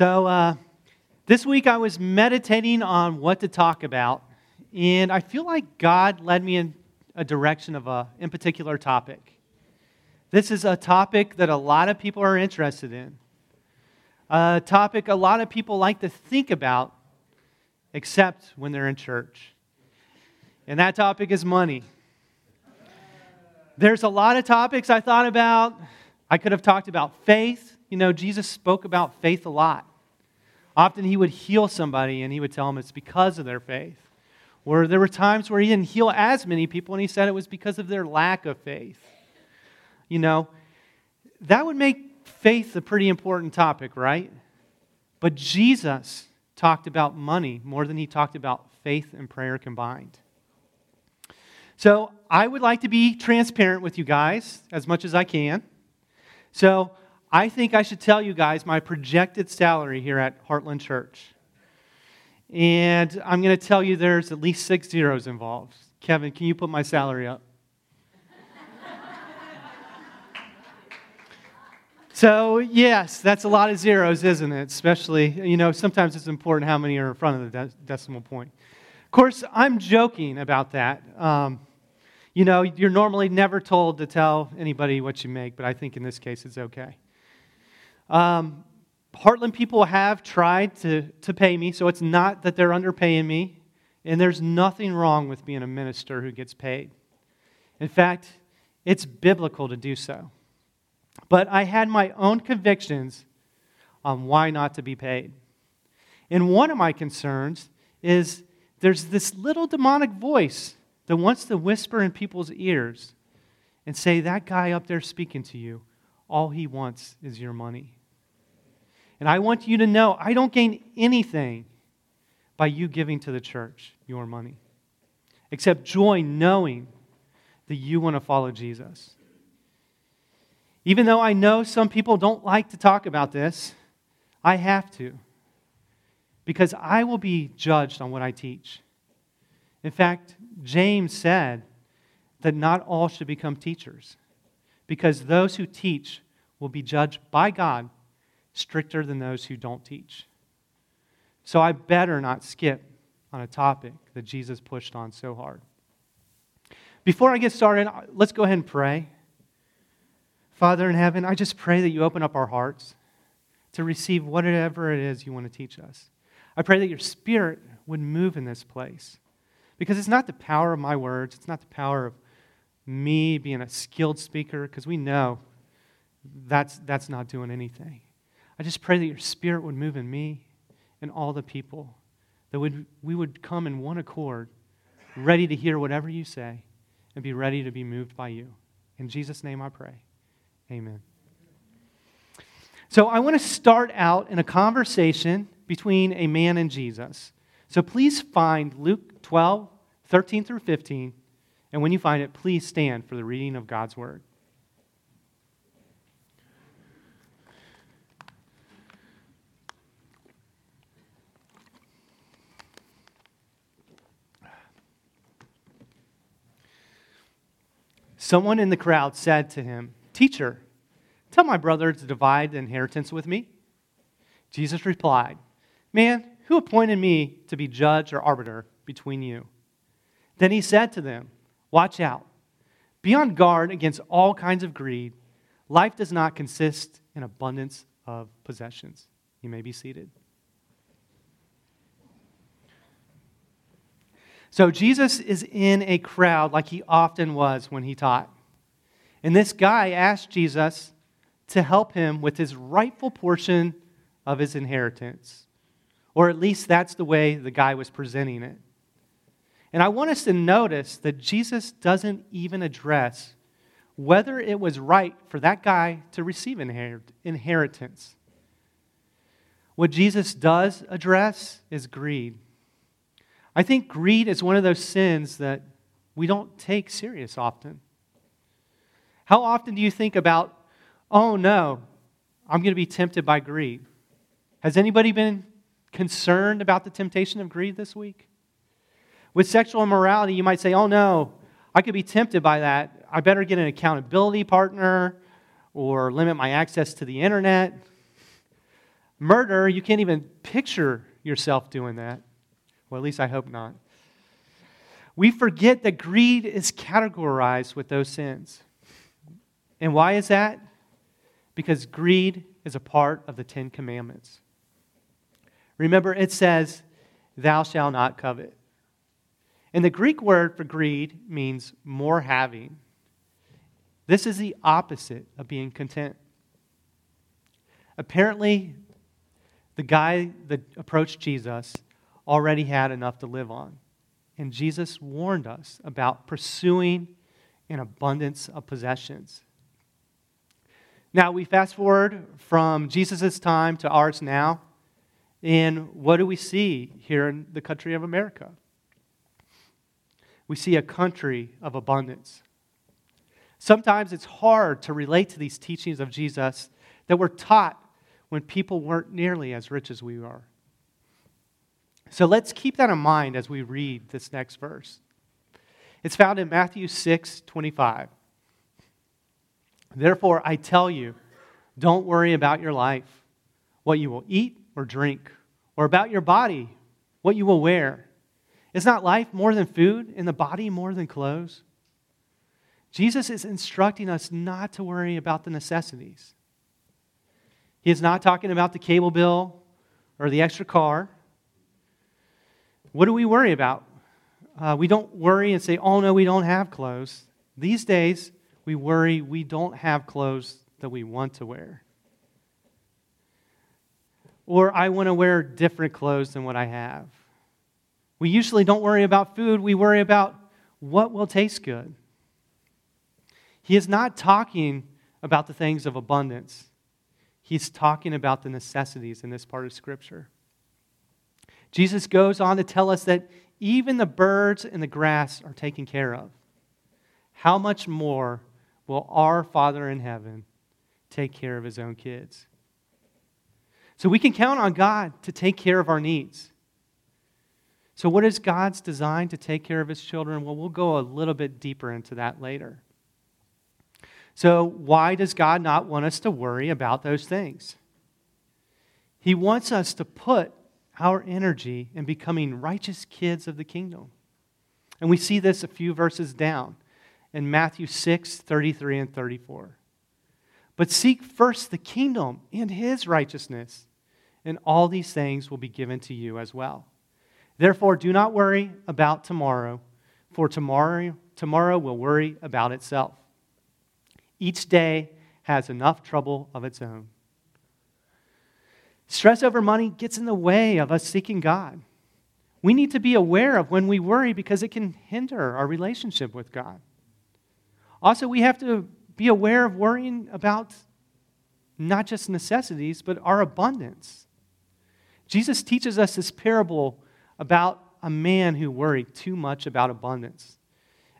So, uh, this week I was meditating on what to talk about, and I feel like God led me in a direction of a in particular topic. This is a topic that a lot of people are interested in, a topic a lot of people like to think about, except when they're in church. And that topic is money. There's a lot of topics I thought about. I could have talked about faith. You know, Jesus spoke about faith a lot. Often he would heal somebody and he would tell them it's because of their faith. Or there were times where he didn't heal as many people and he said it was because of their lack of faith. You know, that would make faith a pretty important topic, right? But Jesus talked about money more than he talked about faith and prayer combined. So I would like to be transparent with you guys as much as I can. So I think I should tell you guys my projected salary here at Heartland Church. And I'm going to tell you there's at least six zeros involved. Kevin, can you put my salary up? so, yes, that's a lot of zeros, isn't it? Especially, you know, sometimes it's important how many are in front of the de- decimal point. Of course, I'm joking about that. Um, you know, you're normally never told to tell anybody what you make, but I think in this case it's okay. Um, Heartland people have tried to, to pay me, so it's not that they're underpaying me, and there's nothing wrong with being a minister who gets paid. In fact, it's biblical to do so. But I had my own convictions on why not to be paid. And one of my concerns is there's this little demonic voice that wants to whisper in people's ears and say, That guy up there speaking to you, all he wants is your money. And I want you to know I don't gain anything by you giving to the church your money, except joy knowing that you want to follow Jesus. Even though I know some people don't like to talk about this, I have to. Because I will be judged on what I teach. In fact, James said that not all should become teachers, because those who teach will be judged by God stricter than those who don't teach. So I better not skip on a topic that Jesus pushed on so hard. Before I get started, let's go ahead and pray. Father in heaven, I just pray that you open up our hearts to receive whatever it is you want to teach us. I pray that your spirit would move in this place. Because it's not the power of my words, it's not the power of me being a skilled speaker, because we know that's, that's not doing anything. I just pray that your spirit would move in me and all the people, that would, we would come in one accord, ready to hear whatever you say, and be ready to be moved by you. In Jesus' name I pray. Amen. So I want to start out in a conversation between a man and Jesus. So please find Luke 12, 13 through 15, and when you find it, please stand for the reading of God's Word. Someone in the crowd said to him, Teacher, tell my brother to divide the inheritance with me. Jesus replied, Man, who appointed me to be judge or arbiter between you? Then he said to them, Watch out. Be on guard against all kinds of greed. Life does not consist in abundance of possessions. You may be seated. So, Jesus is in a crowd like he often was when he taught. And this guy asked Jesus to help him with his rightful portion of his inheritance. Or at least that's the way the guy was presenting it. And I want us to notice that Jesus doesn't even address whether it was right for that guy to receive inheritance. What Jesus does address is greed. I think greed is one of those sins that we don't take serious often. How often do you think about, oh no, I'm going to be tempted by greed? Has anybody been concerned about the temptation of greed this week? With sexual immorality, you might say, oh no, I could be tempted by that. I better get an accountability partner or limit my access to the internet. Murder, you can't even picture yourself doing that. Well, at least I hope not. We forget that greed is categorized with those sins. And why is that? Because greed is a part of the Ten Commandments. Remember, it says, Thou shalt not covet. And the Greek word for greed means more having. This is the opposite of being content. Apparently, the guy that approached Jesus already had enough to live on. And Jesus warned us about pursuing an abundance of possessions. Now, we fast forward from Jesus' time to ours now. And what do we see here in the country of America? We see a country of abundance. Sometimes it's hard to relate to these teachings of Jesus that were taught when people weren't nearly as rich as we are. So let's keep that in mind as we read this next verse. It's found in Matthew 6 25. Therefore, I tell you, don't worry about your life, what you will eat or drink, or about your body, what you will wear. Is not life more than food, and the body more than clothes? Jesus is instructing us not to worry about the necessities. He is not talking about the cable bill or the extra car. What do we worry about? Uh, we don't worry and say, oh no, we don't have clothes. These days, we worry we don't have clothes that we want to wear. Or I want to wear different clothes than what I have. We usually don't worry about food, we worry about what will taste good. He is not talking about the things of abundance. He's talking about the necessities in this part of Scripture. Jesus goes on to tell us that even the birds and the grass are taken care of. How much more will our Father in heaven take care of his own kids? So we can count on God to take care of our needs. So, what is God's design to take care of his children? Well, we'll go a little bit deeper into that later. So, why does God not want us to worry about those things? He wants us to put our energy in becoming righteous kids of the kingdom. And we see this a few verses down in Matthew 6 33 and 34. But seek first the kingdom and his righteousness, and all these things will be given to you as well. Therefore, do not worry about tomorrow, for tomorrow, tomorrow will worry about itself. Each day has enough trouble of its own. Stress over money gets in the way of us seeking God. We need to be aware of when we worry because it can hinder our relationship with God. Also, we have to be aware of worrying about not just necessities, but our abundance. Jesus teaches us this parable about a man who worried too much about abundance.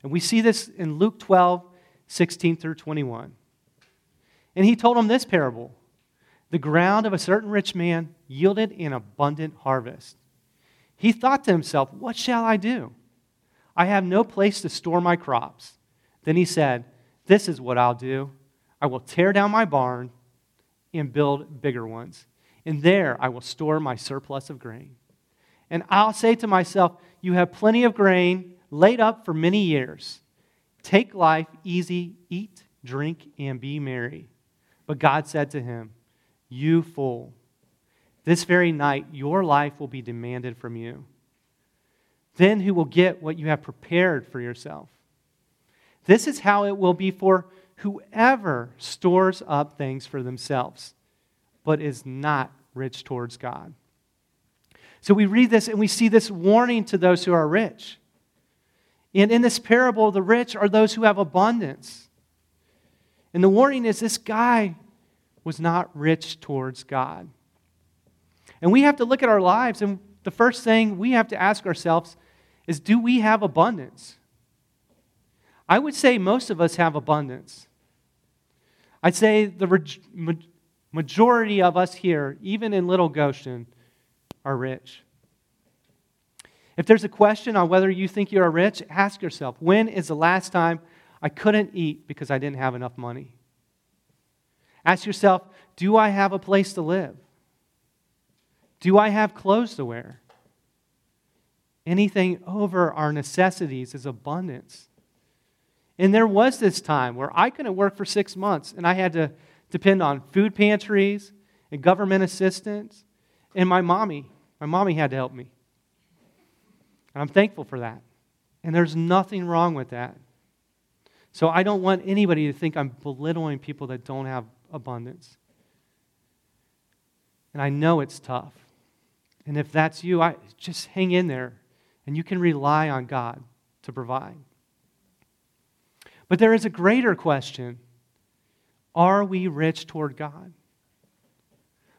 And we see this in Luke 12, 16 through 21. And he told him this parable the ground of a certain rich man yielded an abundant harvest. He thought to himself, What shall I do? I have no place to store my crops. Then he said, This is what I'll do I will tear down my barn and build bigger ones. And there I will store my surplus of grain. And I'll say to myself, You have plenty of grain laid up for many years. Take life easy, eat, drink, and be merry. But God said to him, you fool. This very night, your life will be demanded from you. Then who will get what you have prepared for yourself? This is how it will be for whoever stores up things for themselves, but is not rich towards God. So we read this and we see this warning to those who are rich. And in this parable, the rich are those who have abundance. And the warning is this guy was not rich towards God. And we have to look at our lives, and the first thing we have to ask ourselves is do we have abundance? I would say most of us have abundance. I'd say the majority of us here, even in Little Goshen, are rich. If there's a question on whether you think you are rich, ask yourself when is the last time I couldn't eat because I didn't have enough money? Ask yourself do I have a place to live? Do I have clothes to wear? Anything over our necessities is abundance. And there was this time where I couldn't work for six months and I had to depend on food pantries and government assistance. And my mommy, my mommy had to help me. And I'm thankful for that. And there's nothing wrong with that. So I don't want anybody to think I'm belittling people that don't have abundance. And I know it's tough. And if that's you, I just hang in there and you can rely on God to provide. But there is a greater question. Are we rich toward God?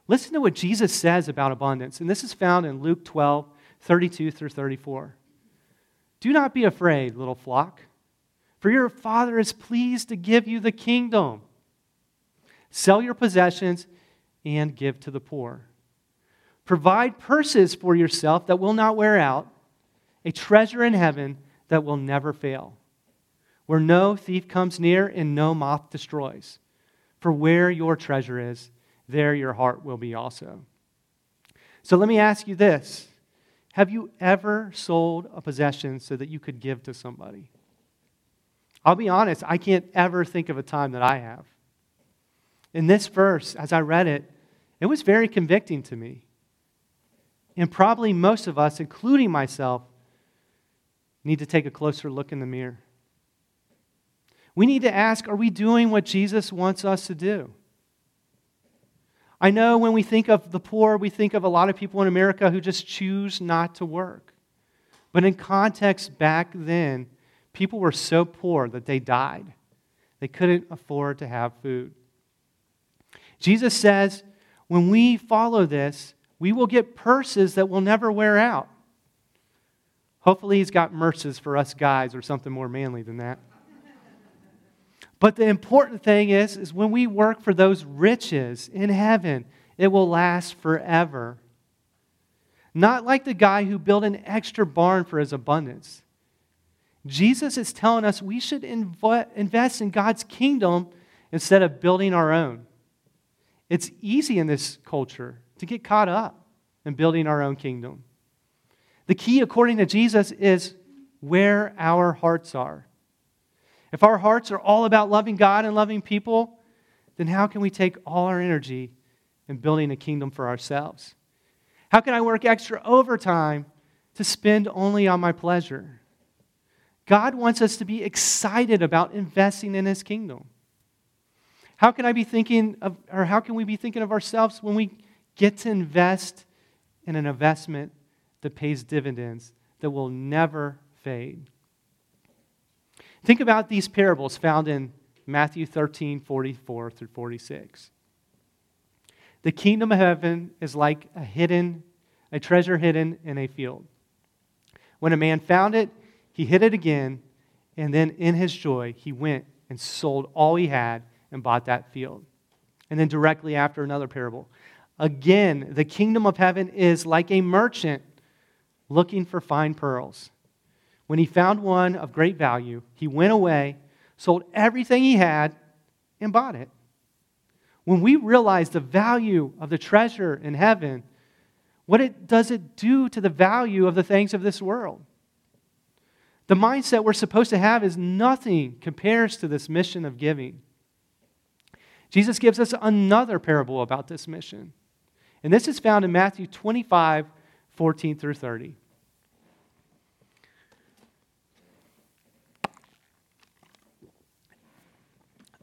Listen to what Jesus says about abundance. And this is found in Luke 12, 32 through 34. Do not be afraid, little flock, for your Father is pleased to give you the kingdom. Sell your possessions and give to the poor. Provide purses for yourself that will not wear out, a treasure in heaven that will never fail, where no thief comes near and no moth destroys. For where your treasure is, there your heart will be also. So let me ask you this Have you ever sold a possession so that you could give to somebody? I'll be honest, I can't ever think of a time that I have. In this verse, as I read it, it was very convicting to me. And probably most of us, including myself, need to take a closer look in the mirror. We need to ask are we doing what Jesus wants us to do? I know when we think of the poor, we think of a lot of people in America who just choose not to work. But in context back then, people were so poor that they died. They couldn't afford to have food. Jesus says, when we follow this, we will get purses that will never wear out. Hopefully, he's got merces for us guys or something more manly than that. But the important thing is, is when we work for those riches in heaven, it will last forever. Not like the guy who built an extra barn for his abundance. Jesus is telling us we should inv- invest in God's kingdom instead of building our own. It's easy in this culture to get caught up in building our own kingdom. The key, according to Jesus, is where our hearts are. If our hearts are all about loving God and loving people, then how can we take all our energy in building a kingdom for ourselves? How can I work extra overtime to spend only on my pleasure? God wants us to be excited about investing in his kingdom. How can I be thinking of, or how can we be thinking of ourselves when we get to invest in an investment that pays dividends that will never fade? Think about these parables found in Matthew 13, 44 through 46. The kingdom of heaven is like a hidden, a treasure hidden in a field. When a man found it, he hid it again, and then in his joy, he went and sold all he had and bought that field. And then directly after another parable. Again, the kingdom of heaven is like a merchant looking for fine pearls. When he found one of great value, he went away, sold everything he had, and bought it. When we realize the value of the treasure in heaven, what it, does it do to the value of the things of this world? The mindset we're supposed to have is nothing compares to this mission of giving. Jesus gives us another parable about this mission. And this is found in Matthew 25, 14 through 30.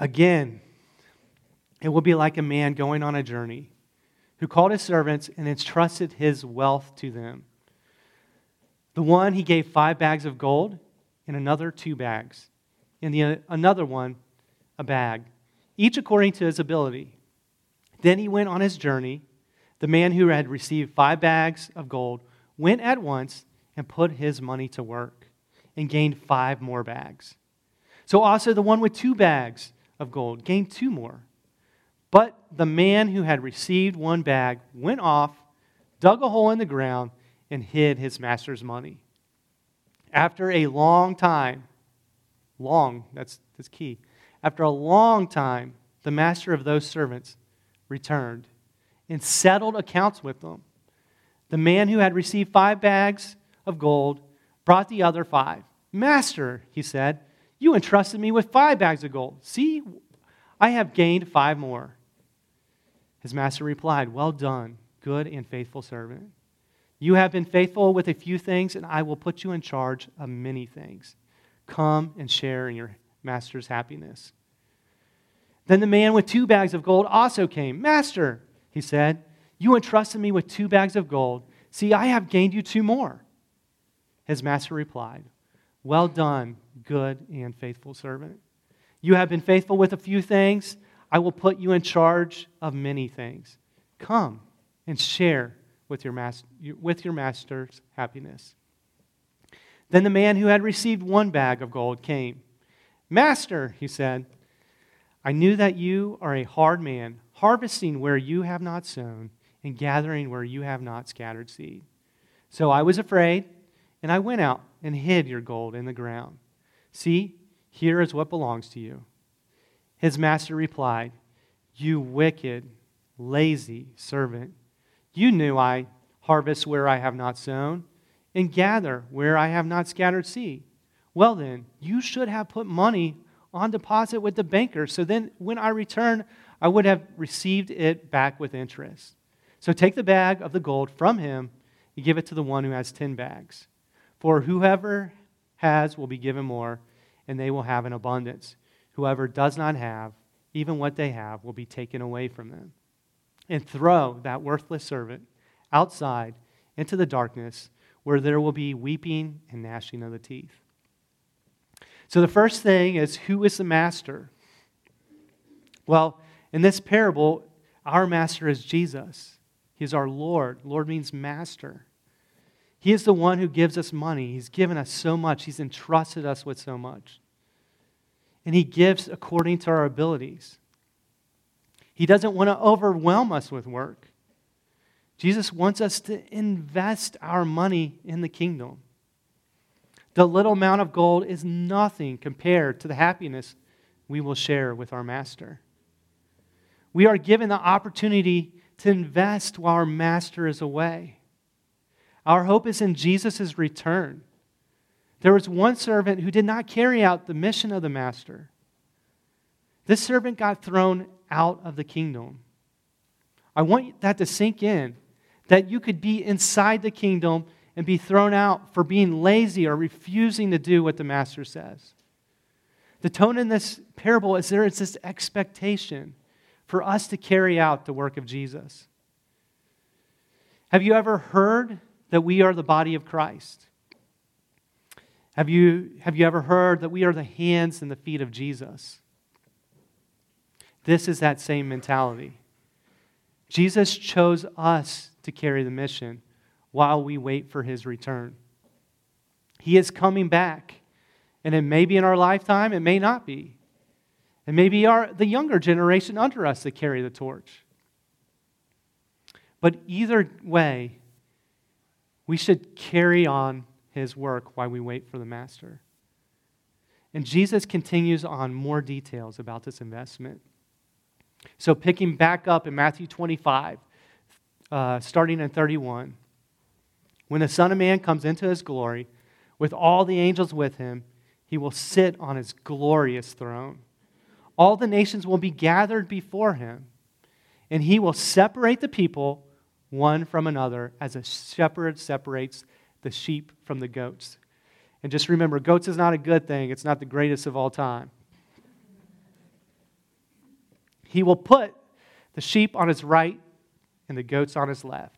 Again, it will be like a man going on a journey who called his servants and entrusted his wealth to them. The one he gave five bags of gold, and another two bags, and the, another one a bag, each according to his ability. Then he went on his journey. The man who had received five bags of gold went at once and put his money to work and gained five more bags. So also the one with two bags of gold, gained two more. But the man who had received one bag went off, dug a hole in the ground, and hid his master's money. After a long time, long, that's, that's key. After a long time, the master of those servants returned and settled accounts with them. The man who had received five bags of gold brought the other five. Master, he said, you entrusted me with five bags of gold. See, I have gained five more. His master replied, Well done, good and faithful servant. You have been faithful with a few things, and I will put you in charge of many things. Come and share in your master's happiness. Then the man with two bags of gold also came. Master, he said, you entrusted me with two bags of gold. See, I have gained you two more. His master replied, Well done, good and faithful servant. You have been faithful with a few things. I will put you in charge of many things. Come and share with your, with your master's happiness. Then the man who had received one bag of gold came. Master, he said, I knew that you are a hard man, harvesting where you have not sown and gathering where you have not scattered seed. So I was afraid, and I went out and hid your gold in the ground. See, here is what belongs to you. His master replied, You wicked, lazy servant. You knew I harvest where I have not sown and gather where I have not scattered seed. Well, then, you should have put money on deposit with the banker, so then when I return, I would have received it back with interest. So take the bag of the gold from him and give it to the one who has ten bags. For whoever has will be given more, and they will have an abundance. Whoever does not have, even what they have, will be taken away from them. And throw that worthless servant outside into the darkness, where there will be weeping and gnashing of the teeth. So the first thing is who is the master? Well, in this parable, our master is Jesus. He is our Lord. Lord means master. He is the one who gives us money. He's given us so much, He's entrusted us with so much. And He gives according to our abilities. He doesn't want to overwhelm us with work. Jesus wants us to invest our money in the kingdom. The little amount of gold is nothing compared to the happiness we will share with our Master. We are given the opportunity to invest while our master is away. Our hope is in Jesus' return. There was one servant who did not carry out the mission of the master. This servant got thrown out of the kingdom. I want that to sink in that you could be inside the kingdom and be thrown out for being lazy or refusing to do what the master says. The tone in this parable is there is this expectation for us to carry out the work of Jesus. Have you ever heard that we are the body of Christ? Have you, have you ever heard that we are the hands and the feet of Jesus? This is that same mentality. Jesus chose us to carry the mission while we wait for his return. He is coming back, and it may be in our lifetime, it may not be. And maybe our, the younger generation under us that carry the torch. But either way, we should carry on his work while we wait for the master. And Jesus continues on more details about this investment. So, picking back up in Matthew 25, uh, starting in 31, when the Son of Man comes into his glory with all the angels with him, he will sit on his glorious throne all the nations will be gathered before him, and he will separate the people one from another as a shepherd separates the sheep from the goats. And just remember, goats is not a good thing, it's not the greatest of all time. He will put the sheep on his right and the goats on his left.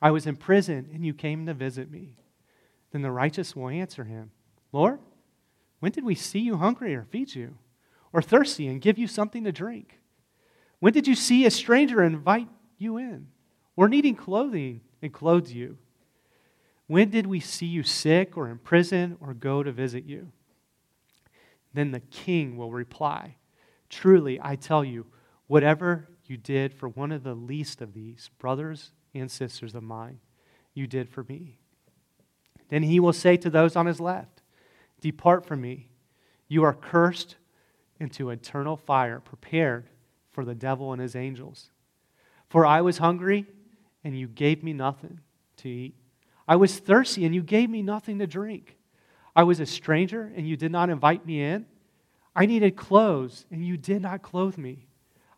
I was in prison, and you came to visit me. Then the righteous will answer him Lord, when did we see you hungry or feed you? or thirsty and give you something to drink? When did you see a stranger invite you in? Or needing clothing and clothe you? When did we see you sick or in prison or go to visit you? Then the king will reply, Truly, I tell you, whatever you did for one of the least of these brothers and sisters of mine, you did for me. Then he will say to those on his left, Depart from me. You are cursed into eternal fire, prepared for the devil and his angels. For I was hungry, and you gave me nothing to eat. I was thirsty, and you gave me nothing to drink. I was a stranger, and you did not invite me in. I needed clothes, and you did not clothe me.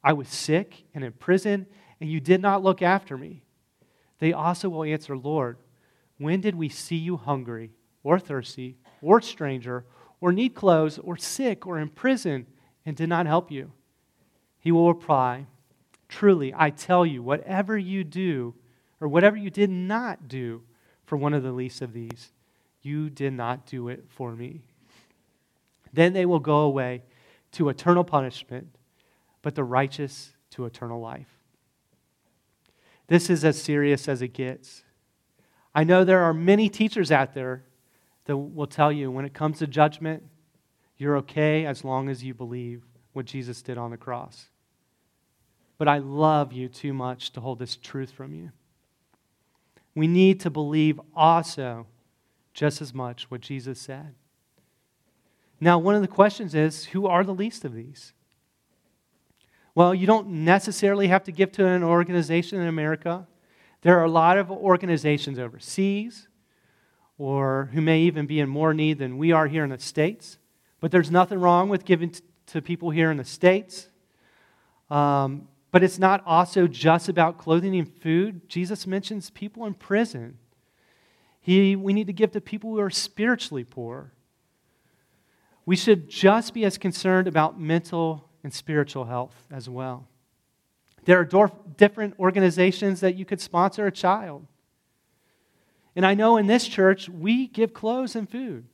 I was sick and in prison, and you did not look after me. They also will answer, Lord, when did we see you hungry, or thirsty, or stranger, or need clothes, or sick, or in prison, and did not help you? He will reply, Truly, I tell you, whatever you do, or whatever you did not do for one of the least of these, you did not do it for me. Then they will go away to eternal punishment, but the righteous to eternal life. This is as serious as it gets. I know there are many teachers out there that will tell you when it comes to judgment, you're okay as long as you believe what Jesus did on the cross. But I love you too much to hold this truth from you. We need to believe also just as much what Jesus said. Now, one of the questions is who are the least of these? Well, you don't necessarily have to give to an organization in America. There are a lot of organizations overseas or who may even be in more need than we are here in the States. But there's nothing wrong with giving to people here in the States. Um, but it's not also just about clothing and food. Jesus mentions people in prison. He, we need to give to people who are spiritually poor. We should just be as concerned about mental and spiritual health as well. There are different organizations that you could sponsor a child. And I know in this church, we give clothes and food.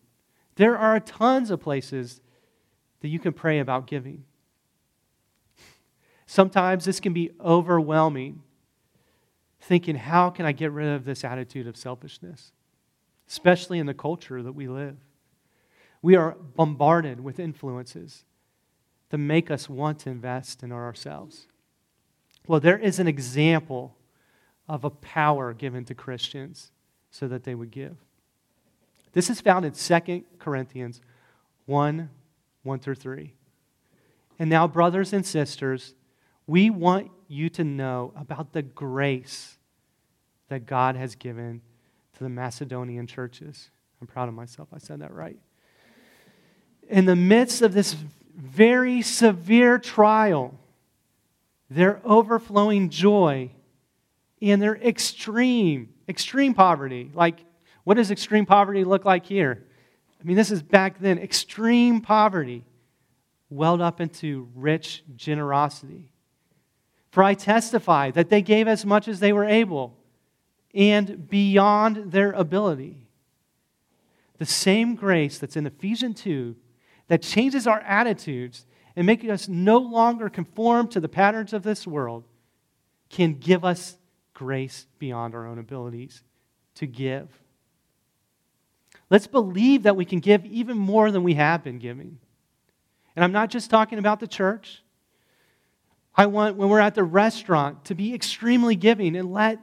There are tons of places that you can pray about giving. Sometimes this can be overwhelming, thinking, how can I get rid of this attitude of selfishness, especially in the culture that we live? We are bombarded with influences that make us want to invest in ourselves. Well, there is an example of a power given to Christians so that they would give. This is found in 2 Corinthians 1 1 through 3. And now, brothers and sisters, we want you to know about the grace that God has given to the Macedonian churches. I'm proud of myself. I said that right. In the midst of this very severe trial, their overflowing joy and their extreme, extreme poverty. Like, what does extreme poverty look like here? I mean, this is back then. Extreme poverty welled up into rich generosity. For I testify that they gave as much as they were able and beyond their ability. The same grace that's in Ephesians 2 that changes our attitudes and makes us no longer conform to the patterns of this world can give us grace beyond our own abilities to give. Let's believe that we can give even more than we have been giving. And I'm not just talking about the church. I want, when we're at the restaurant, to be extremely giving and let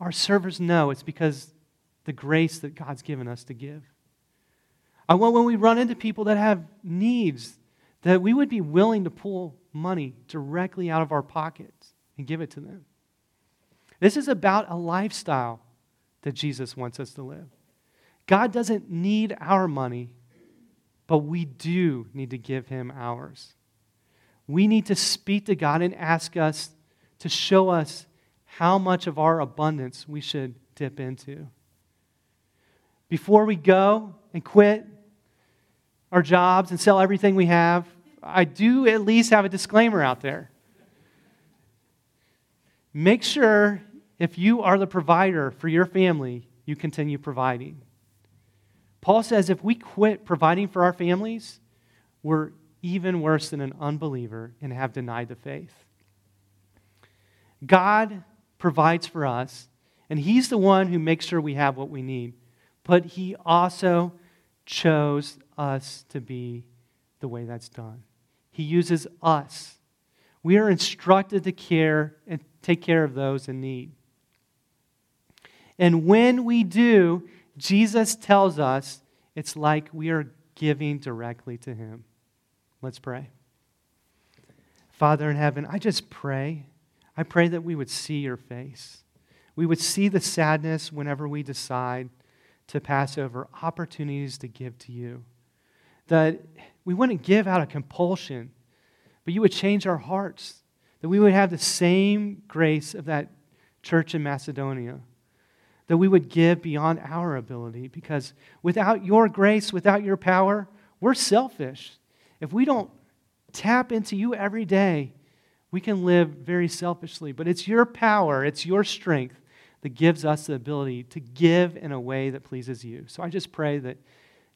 our servers know it's because the grace that God's given us to give. I want when we run into people that have needs, that we would be willing to pull money directly out of our pockets and give it to them. This is about a lifestyle that Jesus wants us to live. God doesn't need our money, but we do need to give him ours. We need to speak to God and ask us to show us how much of our abundance we should dip into. Before we go and quit our jobs and sell everything we have, I do at least have a disclaimer out there. Make sure if you are the provider for your family, you continue providing. Paul says if we quit providing for our families, we're even worse than an unbeliever and have denied the faith. God provides for us, And He's the one who makes sure we have what we need. But He also chose us to be the way that's done. He uses us. We are instructed to care and take care of those in need. And when we do, Jesus tells us it's like we are giving directly to Him. Let's pray. Father in heaven, I just pray. I pray that we would see your face. We would see the sadness whenever we decide to pass over opportunities to give to you. That we wouldn't give out of compulsion, but you would change our hearts. That we would have the same grace of that church in Macedonia. That we would give beyond our ability because without your grace, without your power, we're selfish. If we don't tap into you every day, we can live very selfishly. But it's your power, it's your strength that gives us the ability to give in a way that pleases you. So I just pray that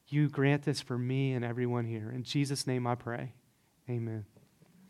you grant this for me and everyone here. In Jesus' name I pray. Amen.